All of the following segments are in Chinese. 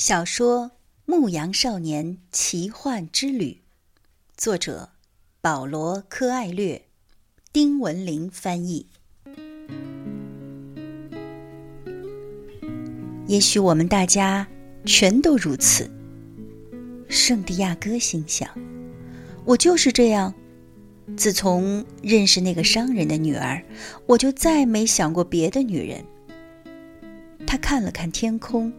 小说《牧羊少年奇幻之旅》，作者保罗·科艾略，丁文林翻译。也许我们大家全都如此。圣地亚哥心想：“我就是这样。自从认识那个商人的女儿，我就再没想过别的女人。”他看了看天空。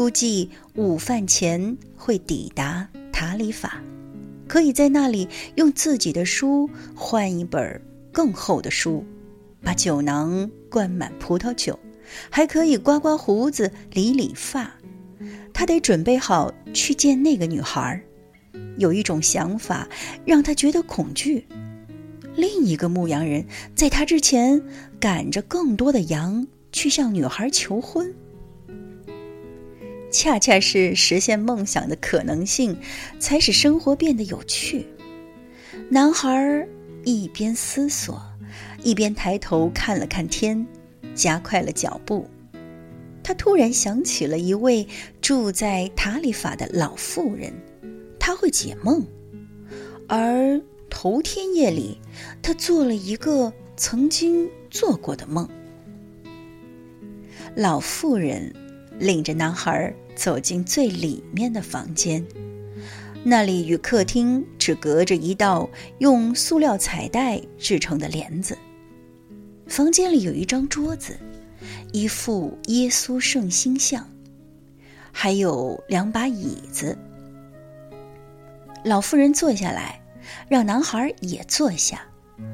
估计午饭前会抵达塔里法，可以在那里用自己的书换一本更厚的书，把酒囊灌满葡萄酒，还可以刮刮胡子、理理发。他得准备好去见那个女孩。有一种想法让他觉得恐惧：另一个牧羊人在他之前赶着更多的羊去向女孩求婚。恰恰是实现梦想的可能性，才使生活变得有趣。男孩一边思索，一边抬头看了看天，加快了脚步。他突然想起了一位住在塔里法的老妇人，他会解梦。而头天夜里，他做了一个曾经做过的梦。老妇人。领着男孩走进最里面的房间，那里与客厅只隔着一道用塑料彩带制成的帘子。房间里有一张桌子，一副耶稣圣心像，还有两把椅子。老妇人坐下来，让男孩也坐下，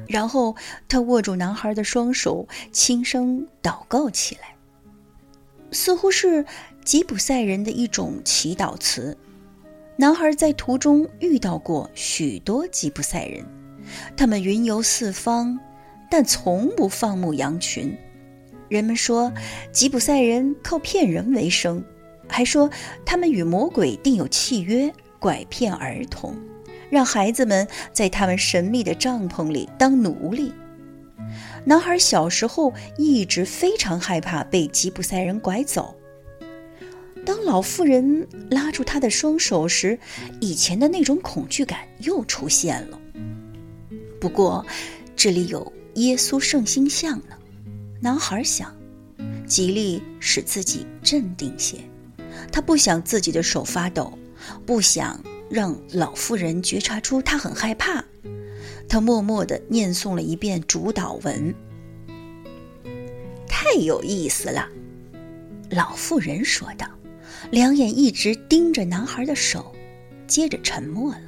然后她握住男孩的双手，轻声祷告起来。似乎是吉普赛人的一种祈祷词。男孩在途中遇到过许多吉普赛人，他们云游四方，但从不放牧羊群。人们说吉普赛人靠骗人为生，还说他们与魔鬼订有契约，拐骗儿童，让孩子们在他们神秘的帐篷里当奴隶。男孩小时候一直非常害怕被吉普赛人拐走。当老妇人拉住他的双手时，以前的那种恐惧感又出现了。不过，这里有耶稣圣心像呢，男孩想，极力使自己镇定些。他不想自己的手发抖，不想让老妇人觉察出他很害怕。他默默地念诵了一遍主导文。太有意思了，老妇人说道，两眼一直盯着男孩的手，接着沉默了。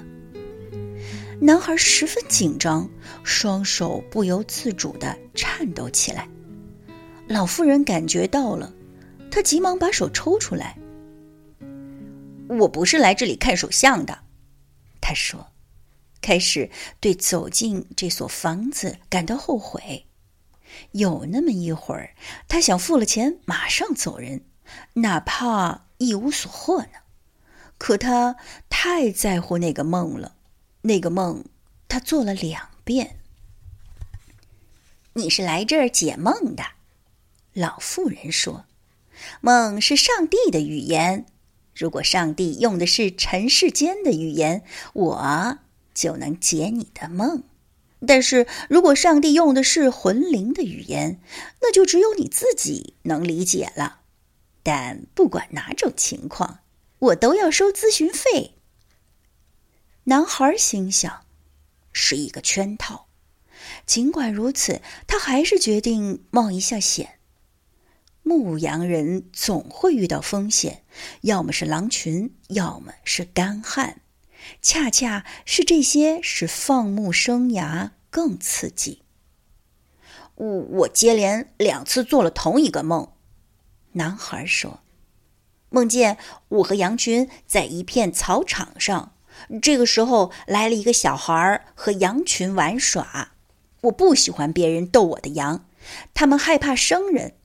男孩十分紧张，双手不由自主地颤抖起来。老妇人感觉到了，她急忙把手抽出来。我不是来这里看手相的，她说。开始对走进这所房子感到后悔。有那么一会儿，他想付了钱马上走人，哪怕一无所获呢。可他太在乎那个梦了，那个梦他做了两遍。你是来这儿解梦的，老妇人说。梦是上帝的语言，如果上帝用的是尘世间的语言，我。就能解你的梦，但是如果上帝用的是魂灵的语言，那就只有你自己能理解了。但不管哪种情况，我都要收咨询费。男孩心想，是一个圈套。尽管如此，他还是决定冒一下险。牧羊人总会遇到风险，要么是狼群，要么是干旱。恰恰是这些使放牧生涯更刺激。我我接连两次做了同一个梦，男孩说：“梦见我和羊群在一片草场上，这个时候来了一个小孩和羊群玩耍。我不喜欢别人逗我的羊，他们害怕生人，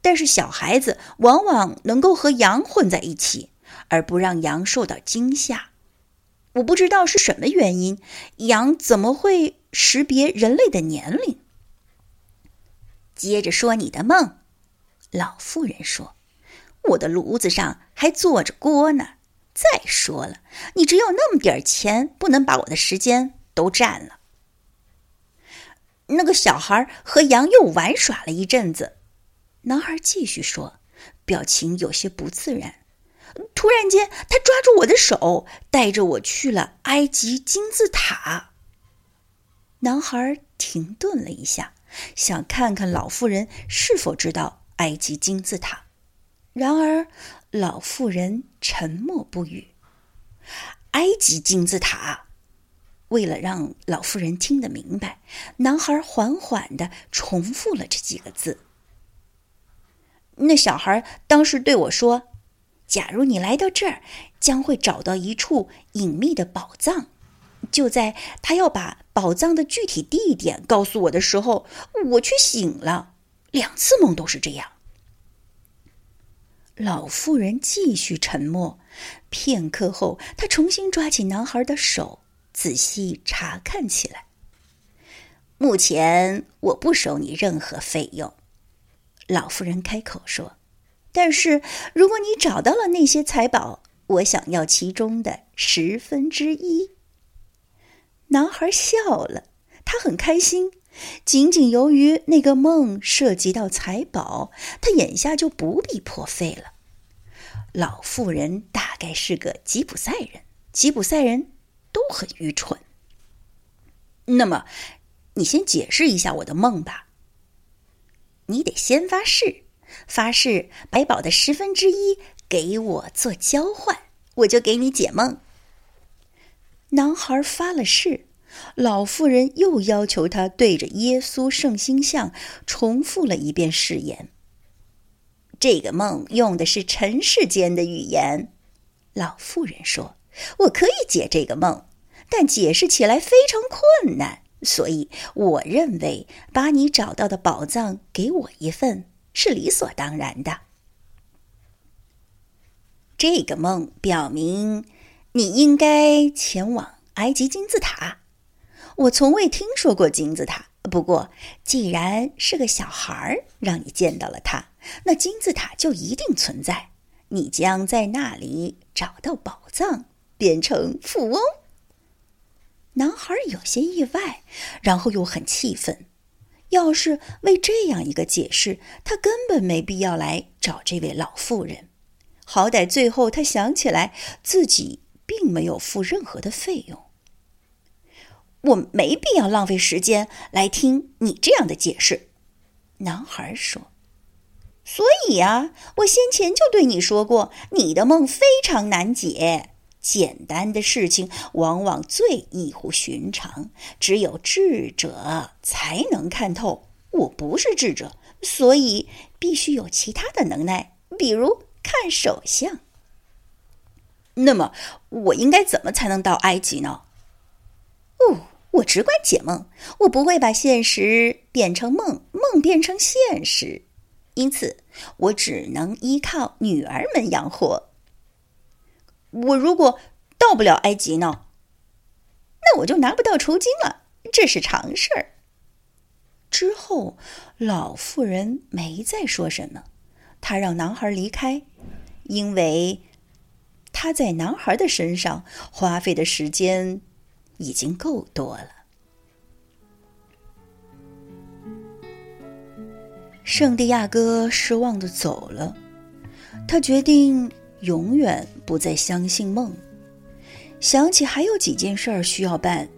但是小孩子往往能够和羊混在一起，而不让羊受到惊吓。”我不知道是什么原因，羊怎么会识别人类的年龄？接着说你的梦，老妇人说：“我的炉子上还坐着锅呢。再说了，你只有那么点钱，不能把我的时间都占了。那个小孩和羊又玩耍了一阵子，男孩继续说，表情有些不自然。突然间，他抓住我的手，带着我去了埃及金字塔。男孩停顿了一下，想看看老妇人是否知道埃及金字塔。然而，老妇人沉默不语。埃及金字塔。为了让老妇人听得明白，男孩缓缓的重复了这几个字。那小孩当时对我说：“假如你来到这儿，将会找到一处隐秘的宝藏。”就在他要把宝藏的具体地点告诉我的时候，我却醒了。两次梦都是这样。老妇人继续沉默，片刻后，她重新抓起男孩的手，仔细查看起来。目前我不收你任何费用，老妇人开口说。但是如果你找到了那些财宝，我想要其中的十分之一。男孩笑了，他很开心。仅仅由于那个梦涉及到财宝，他眼下就不必破费了。老妇人大概是个吉普赛人，吉普赛人都很愚蠢。那么，你先解释一下我的梦吧。你得先发誓，发誓百宝的十分之一给我做交换，我就给你解梦。男孩发了誓。老妇人又要求他对着耶稣圣心像重复了一遍誓言。这个梦用的是尘世间的语言，老妇人说：“我可以解这个梦，但解释起来非常困难，所以我认为把你找到的宝藏给我一份是理所当然的。”这个梦表明你应该前往埃及金字塔。我从未听说过金字塔，不过既然是个小孩儿让你见到了它，那金字塔就一定存在。你将在那里找到宝藏，变成富翁。男孩有些意外，然后又很气愤。要是为这样一个解释，他根本没必要来找这位老妇人。好歹最后他想起来自己并没有付任何的费用。我没必要浪费时间来听你这样的解释，男孩说。所以啊，我先前就对你说过，你的梦非常难解。简单的事情往往最异乎寻常，只有智者才能看透。我不是智者，所以必须有其他的能耐，比如看手相。那么，我应该怎么才能到埃及呢？哦。我只管解梦，我不会把现实变成梦，梦变成现实，因此我只能依靠女儿们养活。我如果到不了埃及呢？那我就拿不到酬金了，这是常事儿。之后，老妇人没再说什么，她让男孩离开，因为她在男孩的身上花费的时间。已经够多了。圣地亚哥失望的走了，他决定永远不再相信梦。想起还有几件事儿需要办，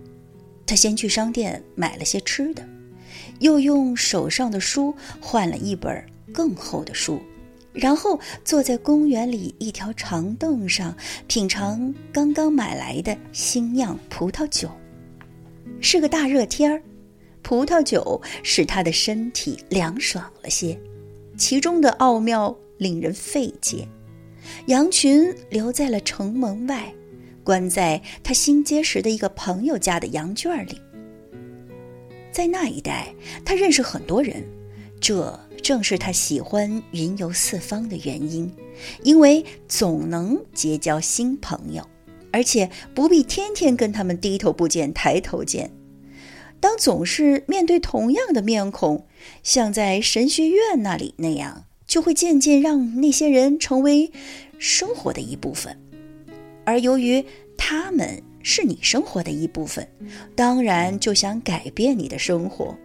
他先去商店买了些吃的，又用手上的书换了一本更厚的书。然后坐在公园里一条长凳上，品尝刚刚买来的新酿葡萄酒。是个大热天儿，葡萄酒使他的身体凉爽了些，其中的奥妙令人费解。羊群留在了城门外，关在他新结识的一个朋友家的羊圈里。在那一带，他认识很多人，这。正是他喜欢云游四方的原因，因为总能结交新朋友，而且不必天天跟他们低头不见抬头见。当总是面对同样的面孔，像在神学院那里那样，就会渐渐让那些人成为生活的一部分。而由于他们是你生活的一部分，当然就想改变你的生活。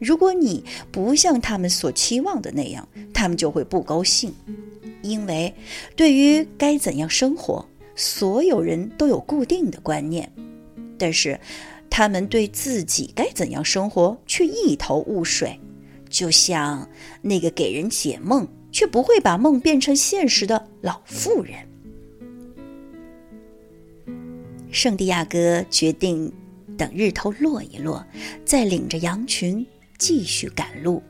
如果你不像他们所期望的那样，他们就会不高兴。因为对于该怎样生活，所有人都有固定的观念，但是他们对自己该怎样生活却一头雾水，就像那个给人解梦却不会把梦变成现实的老妇人。圣地亚哥决定等日头落一落，再领着羊群继续赶路。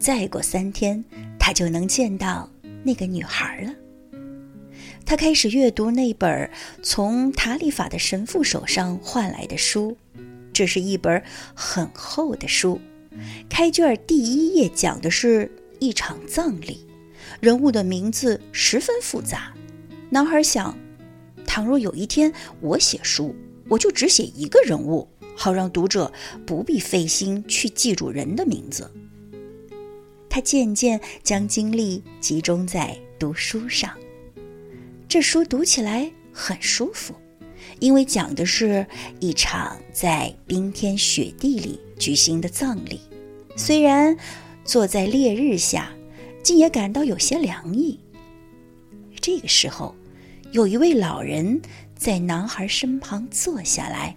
再过三天，他就能见到那个女孩了。他开始阅读那本从塔里法的神父手上换来的书，这是一本很厚的书。开卷第一页讲的是一场葬礼，人物的名字十分复杂。男孩想。倘若有一天我写书，我就只写一个人物，好让读者不必费心去记住人的名字。他渐渐将精力集中在读书上，这书读起来很舒服，因为讲的是一场在冰天雪地里举行的葬礼。虽然坐在烈日下，竟也感到有些凉意。这个时候。有一位老人在男孩身旁坐下来，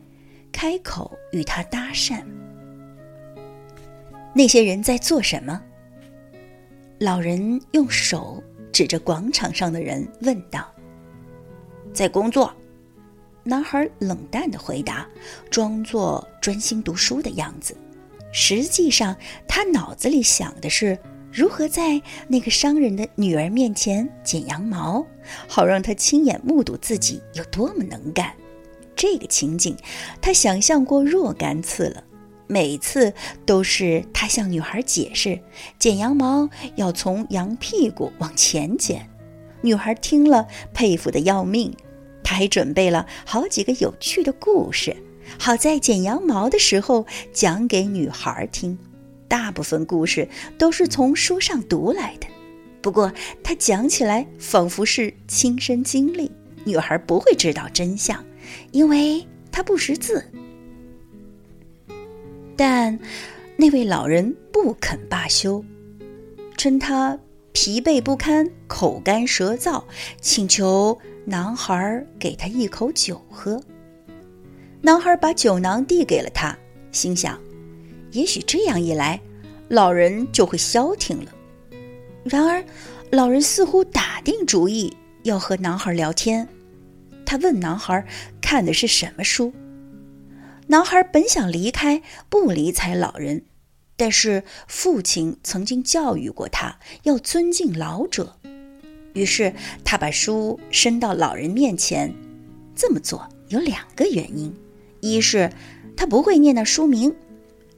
开口与他搭讪。那些人在做什么？老人用手指着广场上的人问道：“在工作。”男孩冷淡的回答，装作专心读书的样子。实际上，他脑子里想的是。如何在那个商人的女儿面前剪羊毛，好让他亲眼目睹自己有多么能干？这个情景，他想象过若干次了。每次都是他向女孩解释，剪羊毛要从羊屁股往前剪。女孩听了，佩服的要命。他还准备了好几个有趣的故事，好在剪羊毛的时候讲给女孩听。大部分故事都是从书上读来的，不过他讲起来仿佛是亲身经历。女孩不会知道真相，因为他不识字。但那位老人不肯罢休，趁他疲惫不堪、口干舌燥，请求男孩给他一口酒喝。男孩把酒囊递给了他，心想。也许这样一来，老人就会消停了。然而，老人似乎打定主意要和男孩聊天。他问男孩看的是什么书。男孩本想离开，不理睬老人，但是父亲曾经教育过他要尊敬老者，于是他把书伸到老人面前。这么做有两个原因：一是他不会念那书名。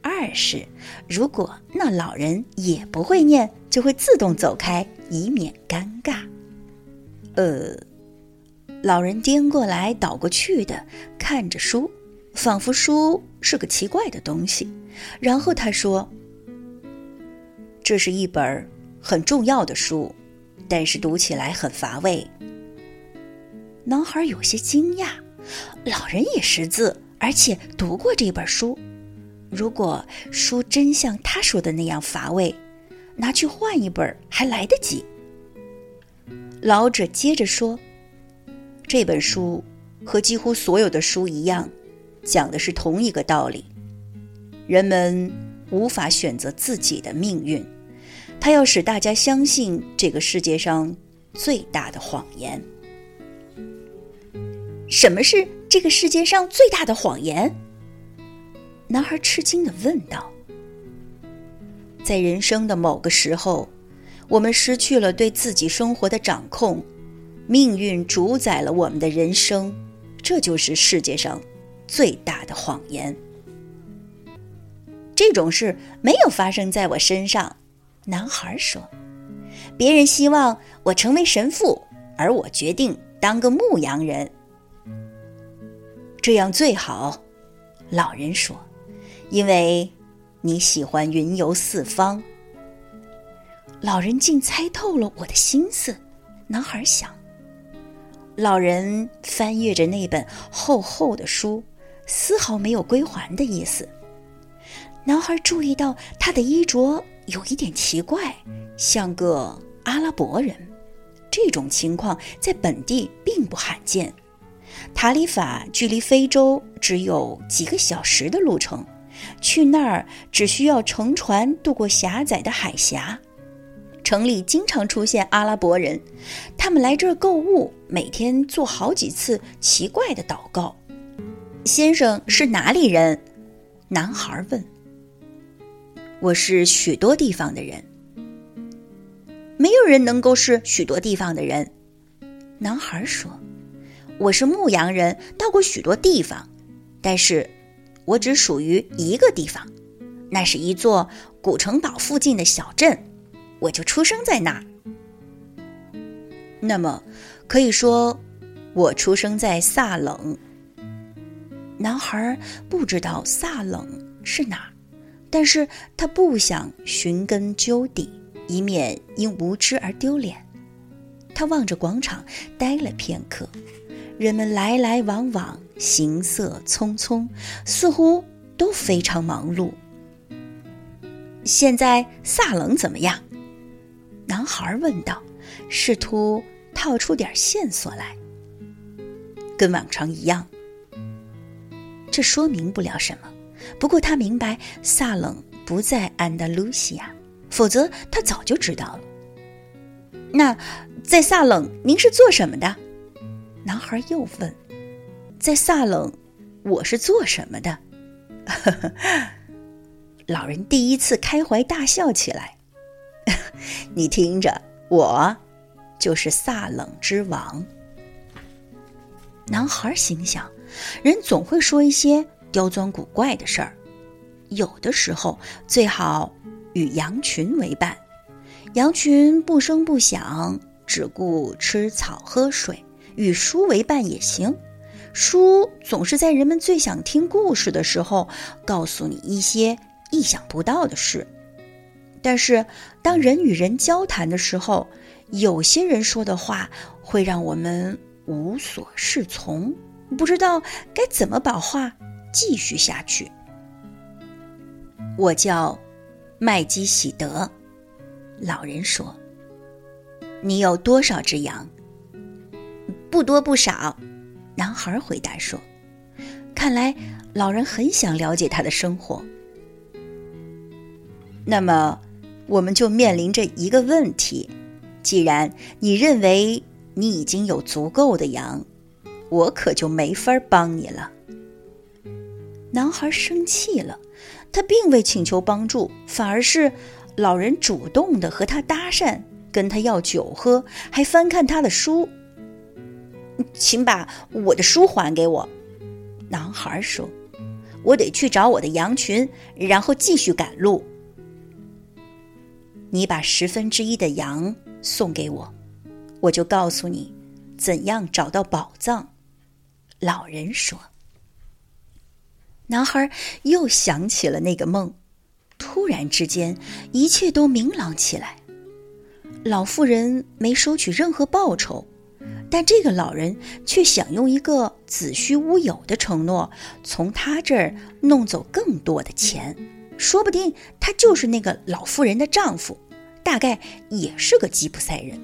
二是，如果那老人也不会念，就会自动走开，以免尴尬。呃，老人颠过来倒过去的看着书，仿佛书是个奇怪的东西。然后他说：“这是一本很重要的书，但是读起来很乏味。”男孩有些惊讶，老人也识字，而且读过这本书。如果书真像他说的那样乏味，拿去换一本还来得及。老者接着说：“这本书和几乎所有的书一样，讲的是同一个道理。人们无法选择自己的命运。他要使大家相信这个世界上最大的谎言。什么是这个世界上最大的谎言？”男孩吃惊地问道：“在人生的某个时候，我们失去了对自己生活的掌控，命运主宰了我们的人生，这就是世界上最大的谎言。这种事没有发生在我身上。”男孩说：“别人希望我成为神父，而我决定当个牧羊人，这样最好。”老人说。因为你喜欢云游四方，老人竟猜透了我的心思。男孩想。老人翻阅着那本厚厚的书，丝毫没有归还的意思。男孩注意到他的衣着有一点奇怪，像个阿拉伯人。这种情况在本地并不罕见。塔里法距离非洲只有几个小时的路程，去那儿只需要乘船渡过狭窄的海峡。城里经常出现阿拉伯人，他们来这儿购物，每天做好几次奇怪的祷告。先生是哪里人？男孩问。我是许多地方的人。没有人能够是许多地方的人。男孩说。我是牧羊人，到过许多地方，但是，我只属于一个地方，那是一座古城堡附近的小镇，我就出生在那儿。那么，可以说，我出生在萨冷。男孩不知道萨冷是哪儿，但是他不想寻根究底，以免因无知而丢脸。他望着广场，呆了片刻。人们来来往往，行色匆匆，似乎都非常忙碌。现在萨冷怎么样？男孩问道，试图套出点线索来。跟往常一样。这说明不了什么，不过他明白萨冷不在安达卢西亚，否则他早就知道了。那在萨冷，您是做什么的？男孩又问：“在萨冷，我是做什么的？” 老人第一次开怀大笑起来。你听着，我就是萨冷之王。男孩心想：人总会说一些刁钻古怪的事儿，有的时候最好与羊群为伴。羊群不声不响，只顾吃草喝水。与书为伴也行，书总是在人们最想听故事的时候，告诉你一些意想不到的事。但是，当人与人交谈的时候，有些人说的话会让我们无所适从，不知道该怎么把话继续下去。我叫麦基喜德，老人说：“你有多少只羊？”不多不少，男孩回答说：“看来老人很想了解他的生活。那么，我们就面临着一个问题：既然你认为你已经有足够的羊，我可就没法帮你了。”男孩生气了，他并未请求帮助，反而是老人主动的和他搭讪，跟他要酒喝，还翻看他的书。请把我的书还给我，男孩说：“我得去找我的羊群，然后继续赶路。”你把十分之一的羊送给我，我就告诉你怎样找到宝藏。”老人说。男孩又想起了那个梦，突然之间，一切都明朗起来。老妇人没收取任何报酬。但这个老人却想用一个子虚乌有的承诺，从他这儿弄走更多的钱。说不定他就是那个老妇人的丈夫，大概也是个吉普赛人。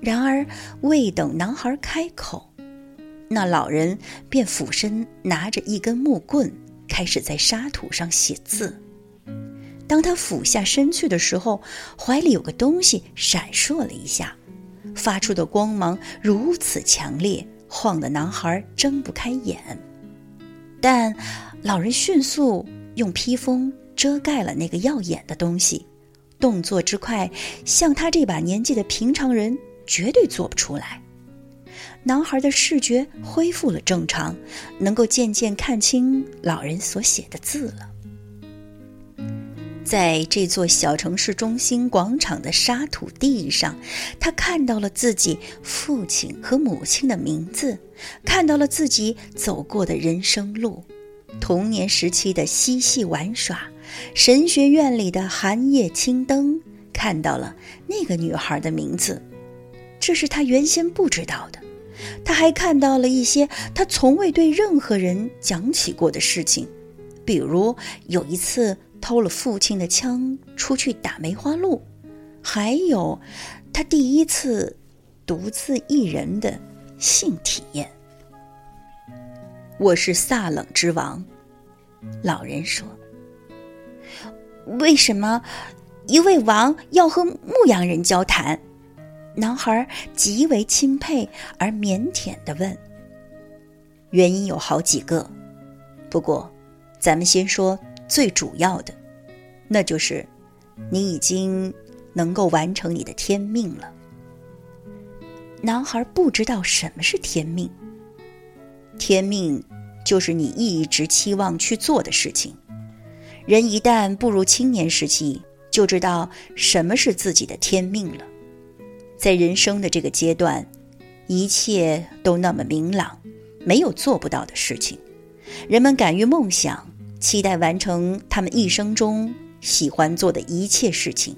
然而，未等男孩开口，那老人便俯身拿着一根木棍，开始在沙土上写字。当他俯下身去的时候，怀里有个东西闪烁了一下。发出的光芒如此强烈，晃得男孩睁不开眼。但老人迅速用披风遮盖了那个耀眼的东西，动作之快，像他这把年纪的平常人绝对做不出来。男孩的视觉恢复了正常，能够渐渐看清老人所写的字了。在这座小城市中心广场的沙土地上，他看到了自己父亲和母亲的名字，看到了自己走过的人生路，童年时期的嬉戏玩耍，神学院里的寒夜青灯，看到了那个女孩的名字，这是他原先不知道的。他还看到了一些他从未对任何人讲起过的事情，比如有一次偷了父亲的枪出去打梅花鹿，还有他第一次独自一人的性体验。我是萨冷之王，老人说。为什么一位王要和牧羊人交谈？男孩极为钦佩而腼腆地问：“原因有好几个，不过，咱们先说最主要的，那就是你已经能够完成你的天命了。”男孩不知道什么是天命。天命就是你一直期望去做的事情。人一旦步入青年时期，就知道什么是自己的天命了。在人生的这个阶段，一切都那么明朗，没有做不到的事情。人们敢于梦想，期待完成他们一生中喜欢做的一切事情。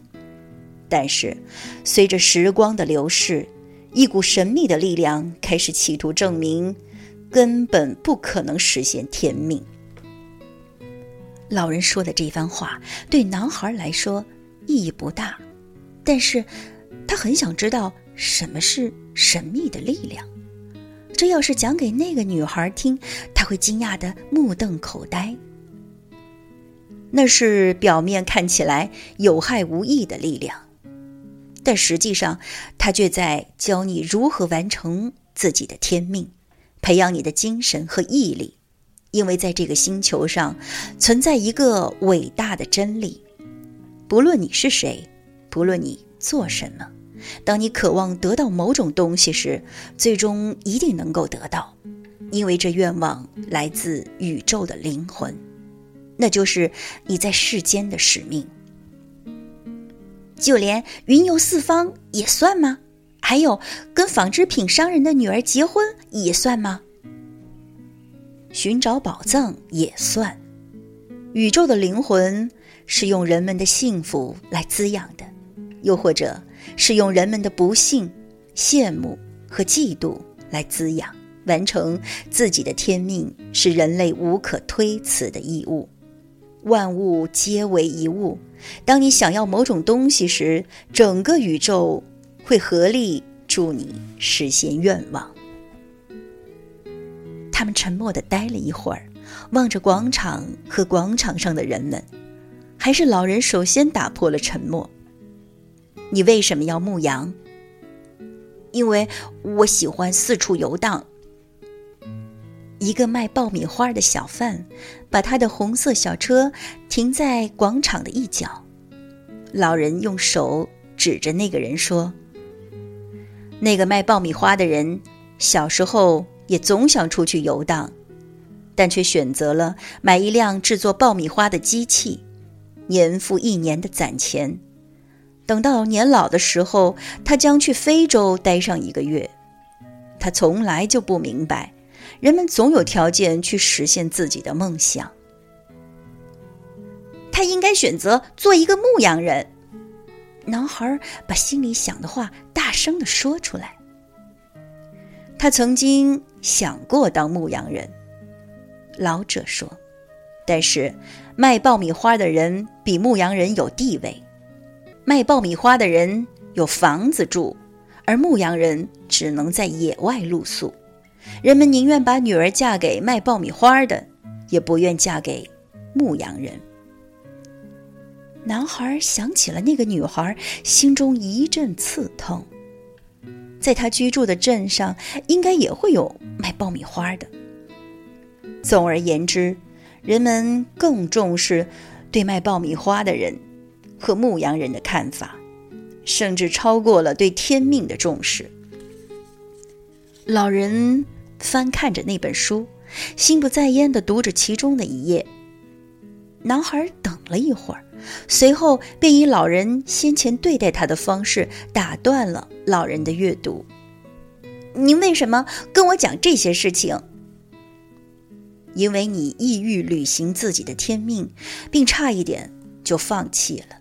但是，随着时光的流逝，一股神秘的力量开始企图证明，根本不可能实现天命。老人说的这番话对男孩来说意义不大，但是。他很想知道什么是神秘的力量。这要是讲给那个女孩听，她会惊讶的目瞪口呆。那是表面看起来有害无益的力量，但实际上，它却在教你如何完成自己的天命，培养你的精神和毅力。因为在这个星球上，存在一个伟大的真理：不论你是谁，不论你做什么。当你渴望得到某种东西时，最终一定能够得到，因为这愿望来自宇宙的灵魂，那就是你在世间的使命。就连云游四方也算吗？还有跟纺织品商人的女儿结婚也算吗？寻找宝藏也算。宇宙的灵魂是用人们的幸福来滋养的，又或者？是用人们的不幸、羡慕和嫉妒来滋养，完成自己的天命是人类无可推辞的义务。万物皆为一物，当你想要某种东西时，整个宇宙会合力助你实现愿望。他们沉默地待了一会儿，望着广场和广场上的人们。还是老人首先打破了沉默。你为什么要牧羊？因为我喜欢四处游荡。一个卖爆米花的小贩把他的红色小车停在广场的一角。老人用手指着那个人说：“那个卖爆米花的人小时候也总想出去游荡，但却选择了买一辆制作爆米花的机器，年复一年的攒钱。”等到年老的时候，他将去非洲待上一个月。他从来就不明白，人们总有条件去实现自己的梦想。他应该选择做一个牧羊人。男孩把心里想的话大声的说出来。他曾经想过当牧羊人，老者说，但是卖爆米花的人比牧羊人有地位。卖爆米花的人有房子住，而牧羊人只能在野外露宿。人们宁愿把女儿嫁给卖爆米花的，也不愿嫁给牧羊人。男孩想起了那个女孩，心中一阵刺痛。在他居住的镇上，应该也会有卖爆米花的。总而言之，人们更重视对卖爆米花的人。和牧羊人的看法，甚至超过了对天命的重视。老人翻看着那本书，心不在焉地读着其中的一页。男孩等了一会儿，随后便以老人先前对待他的方式打断了老人的阅读。“您为什么跟我讲这些事情？”“因为你意欲履行自己的天命，并差一点就放弃了。”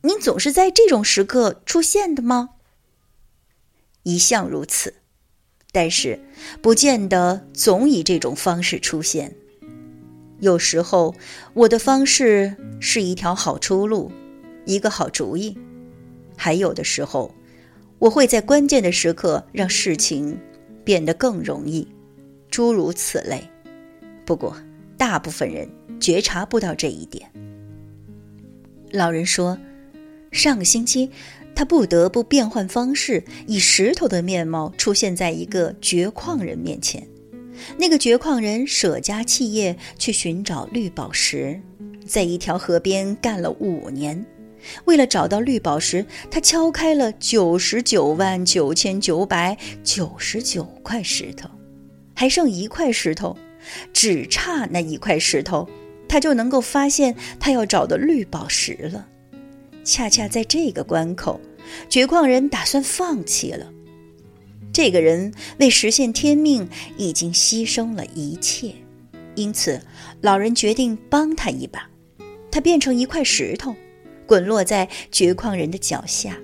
您总是在这种时刻出现的吗？一向如此，但是不见得总以这种方式出现。有时候，我的方式是一条好出路，一个好主意；还有的时候，我会在关键的时刻让事情变得更容易，诸如此类。不过，大部分人觉察不到这一点。老人说，上个星期。他不得不变换方式，以石头的面貌出现在一个掘矿人面前。那个掘矿人舍家弃业去寻找绿宝石，在一条河边干了五年。为了找到绿宝石，他敲开了九十九万九千九百九十九块石头，还剩一块石头，只差那一块石头，他就能够发现他要找的绿宝石了。恰恰在这个关口，掘矿人打算放弃了。这个人为实现天命，已经牺牲了一切，因此老人决定帮他一把。他变成一块石头，滚落在掘矿人的脚下。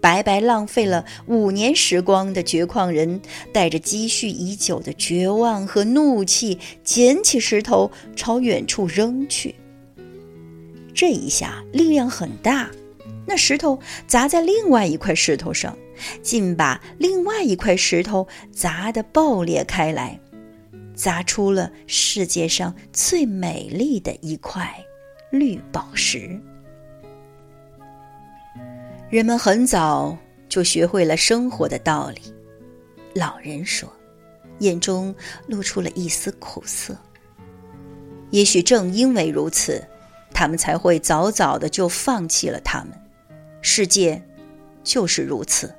白白浪费了五年时光的掘矿人，带着积蓄已久的绝望和怒气，捡起石头朝远处扔去。这一下力量很大，那石头砸在另外一块石头上，竟把另外一块石头砸得爆裂开来，砸出了世界上最美丽的一块绿宝石。人们很早就学会了生活的道理，老人说，眼中露出了一丝苦涩。也许正因为如此。他们才会早早的就放弃了他们。世界就是如此。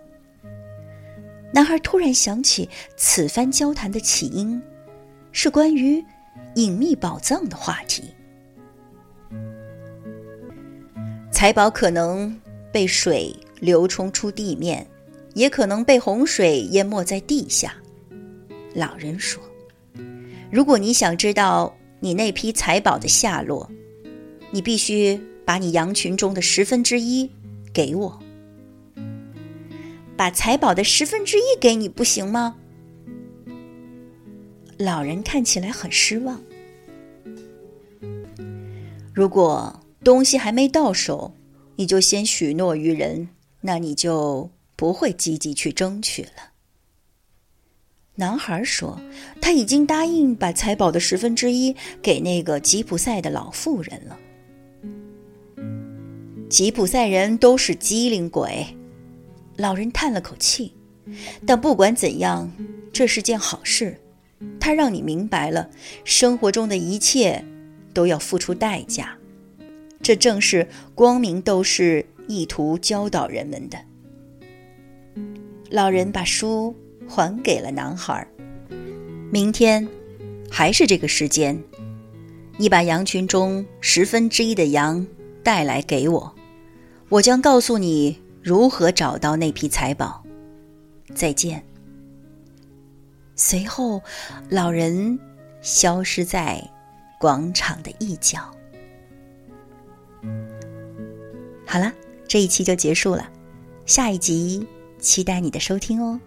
男孩突然想起，此番交谈的起因是关于隐秘宝藏的话题。财宝可能被水流冲出地面，也可能被洪水淹没在地下。老人说：“如果你想知道你那批财宝的下落，”你必须把你羊群中的十分之一给我，把财宝的十分之一给你不行吗？老人看起来很失望。如果东西还没到手，你就先许诺于人，那你就不会积极去争取了。男孩说：“他已经答应把财宝的十分之一给那个吉普赛的老妇人了。”吉普赛人都是机灵鬼，老人叹了口气。但不管怎样，这是件好事。它让你明白了，生活中的一切都要付出代价。这正是光明斗士意图教导人们的。老人把书还给了男孩。明天，还是这个时间，你把羊群中十分之一的羊带来给我。我将告诉你如何找到那批财宝。再见。随后，老人消失在广场的一角。好了，这一期就结束了，下一集期待你的收听哦。